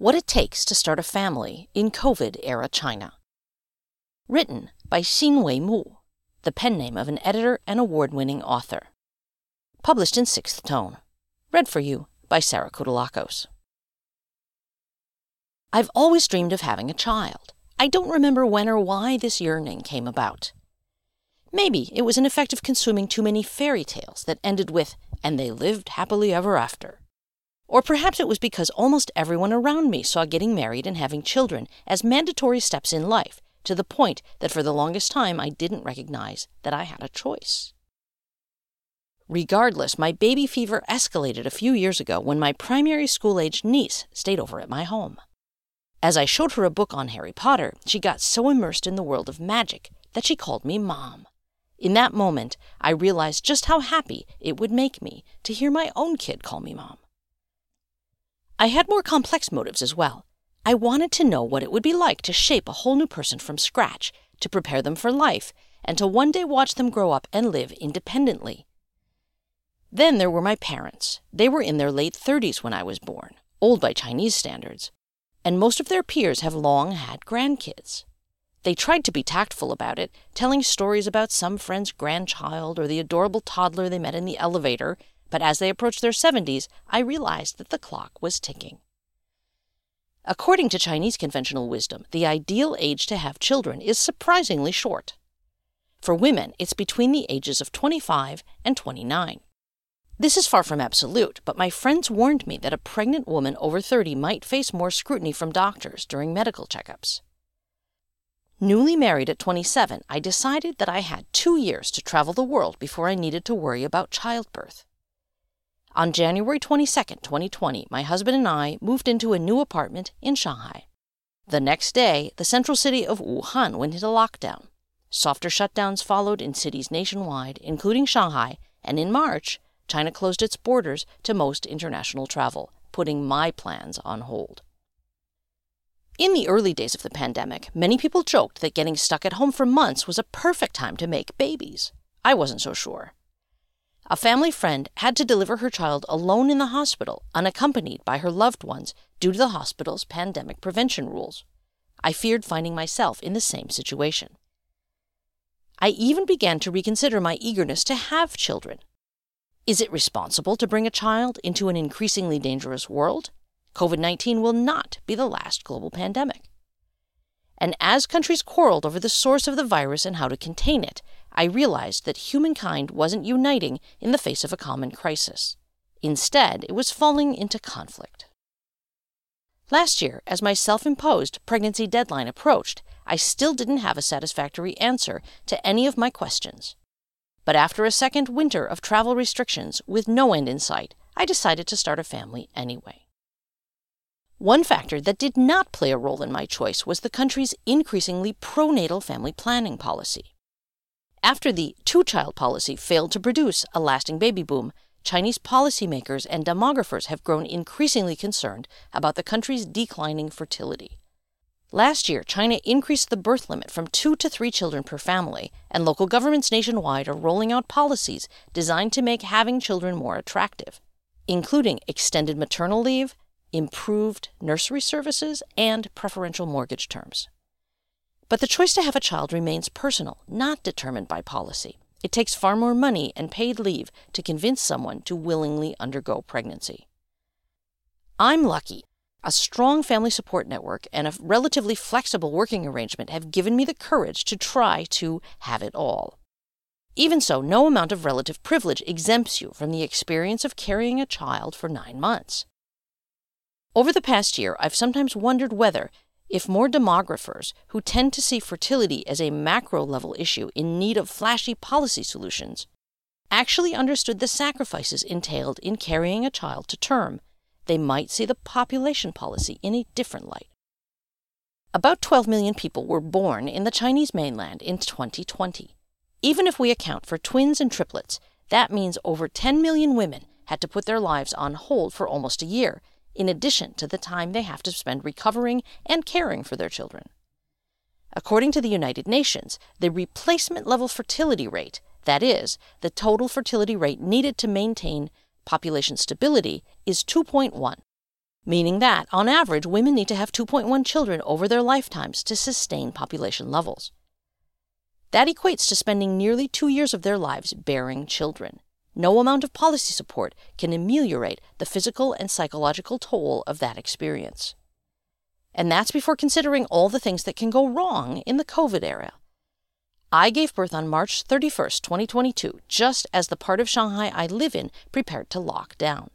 What It Takes to Start a Family in COVID Era China. Written by Xin Weimu, the pen name of an editor and award winning author. Published in Sixth Tone. Read for you by Sarah Kutulakos. I've always dreamed of having a child. I don't remember when or why this yearning came about. Maybe it was an effect of consuming too many fairy tales that ended with, and they lived happily ever after. Or perhaps it was because almost everyone around me saw getting married and having children as mandatory steps in life, to the point that for the longest time I didn't recognize that I had a choice. Regardless, my baby fever escalated a few years ago when my primary school age niece stayed over at my home. As I showed her a book on Harry Potter, she got so immersed in the world of magic that she called me Mom. In that moment, I realized just how happy it would make me to hear my own kid call me Mom. I had more complex motives as well. I wanted to know what it would be like to shape a whole new person from scratch, to prepare them for life, and to one day watch them grow up and live independently. Then there were my parents. They were in their late 30s when I was born, old by Chinese standards, and most of their peers have long had grandkids. They tried to be tactful about it, telling stories about some friend's grandchild or the adorable toddler they met in the elevator, but as they approached their 70s, I realized that the clock was ticking. According to Chinese conventional wisdom, the ideal age to have children is surprisingly short. For women, it's between the ages of 25 and 29. This is far from absolute, but my friends warned me that a pregnant woman over 30 might face more scrutiny from doctors during medical checkups. Newly married at 27, I decided that I had two years to travel the world before I needed to worry about childbirth. On January 22, 2020, my husband and I moved into a new apartment in Shanghai. The next day, the central city of Wuhan went into lockdown. Softer shutdowns followed in cities nationwide, including Shanghai, and in March, China closed its borders to most international travel, putting my plans on hold. In the early days of the pandemic, many people joked that getting stuck at home for months was a perfect time to make babies. I wasn't so sure. A family friend had to deliver her child alone in the hospital, unaccompanied by her loved ones, due to the hospital's pandemic prevention rules. I feared finding myself in the same situation. I even began to reconsider my eagerness to have children. Is it responsible to bring a child into an increasingly dangerous world? COVID 19 will not be the last global pandemic. And as countries quarreled over the source of the virus and how to contain it, I realized that humankind wasn't uniting in the face of a common crisis. Instead, it was falling into conflict. Last year, as my self imposed pregnancy deadline approached, I still didn't have a satisfactory answer to any of my questions. But after a second winter of travel restrictions with no end in sight, I decided to start a family anyway. One factor that did not play a role in my choice was the country's increasingly pronatal family planning policy. After the two child policy failed to produce a lasting baby boom, Chinese policymakers and demographers have grown increasingly concerned about the country's declining fertility. Last year, China increased the birth limit from two to three children per family, and local governments nationwide are rolling out policies designed to make having children more attractive, including extended maternal leave, improved nursery services, and preferential mortgage terms. But the choice to have a child remains personal, not determined by policy. It takes far more money and paid leave to convince someone to willingly undergo pregnancy. I'm lucky. A strong family support network and a relatively flexible working arrangement have given me the courage to try to have it all. Even so, no amount of relative privilege exempts you from the experience of carrying a child for nine months. Over the past year, I've sometimes wondered whether, if more demographers, who tend to see fertility as a macro level issue in need of flashy policy solutions, actually understood the sacrifices entailed in carrying a child to term, they might see the population policy in a different light. About 12 million people were born in the Chinese mainland in 2020. Even if we account for twins and triplets, that means over 10 million women had to put their lives on hold for almost a year, in addition to the time they have to spend recovering and caring for their children. According to the United Nations, the replacement level fertility rate, that is, the total fertility rate needed to maintain population stability, is 2.1, meaning that, on average, women need to have 2.1 children over their lifetimes to sustain population levels. That equates to spending nearly two years of their lives bearing children. No amount of policy support can ameliorate the physical and psychological toll of that experience. And that's before considering all the things that can go wrong in the COVID era. I gave birth on March 31st, 2022, just as the part of Shanghai I live in prepared to lock down.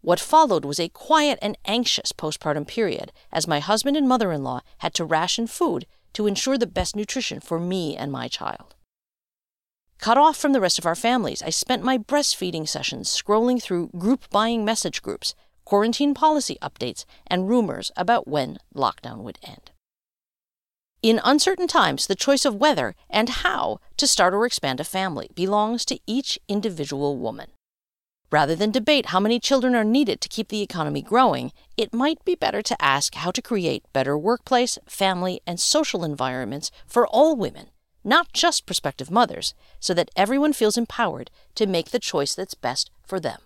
What followed was a quiet and anxious postpartum period as my husband and mother in law had to ration food to ensure the best nutrition for me and my child. Cut off from the rest of our families, I spent my breastfeeding sessions scrolling through group buying message groups, quarantine policy updates, and rumors about when lockdown would end. In uncertain times, the choice of whether and how to start or expand a family belongs to each individual woman. Rather than debate how many children are needed to keep the economy growing, it might be better to ask how to create better workplace, family, and social environments for all women, not just prospective mothers, so that everyone feels empowered to make the choice that's best for them.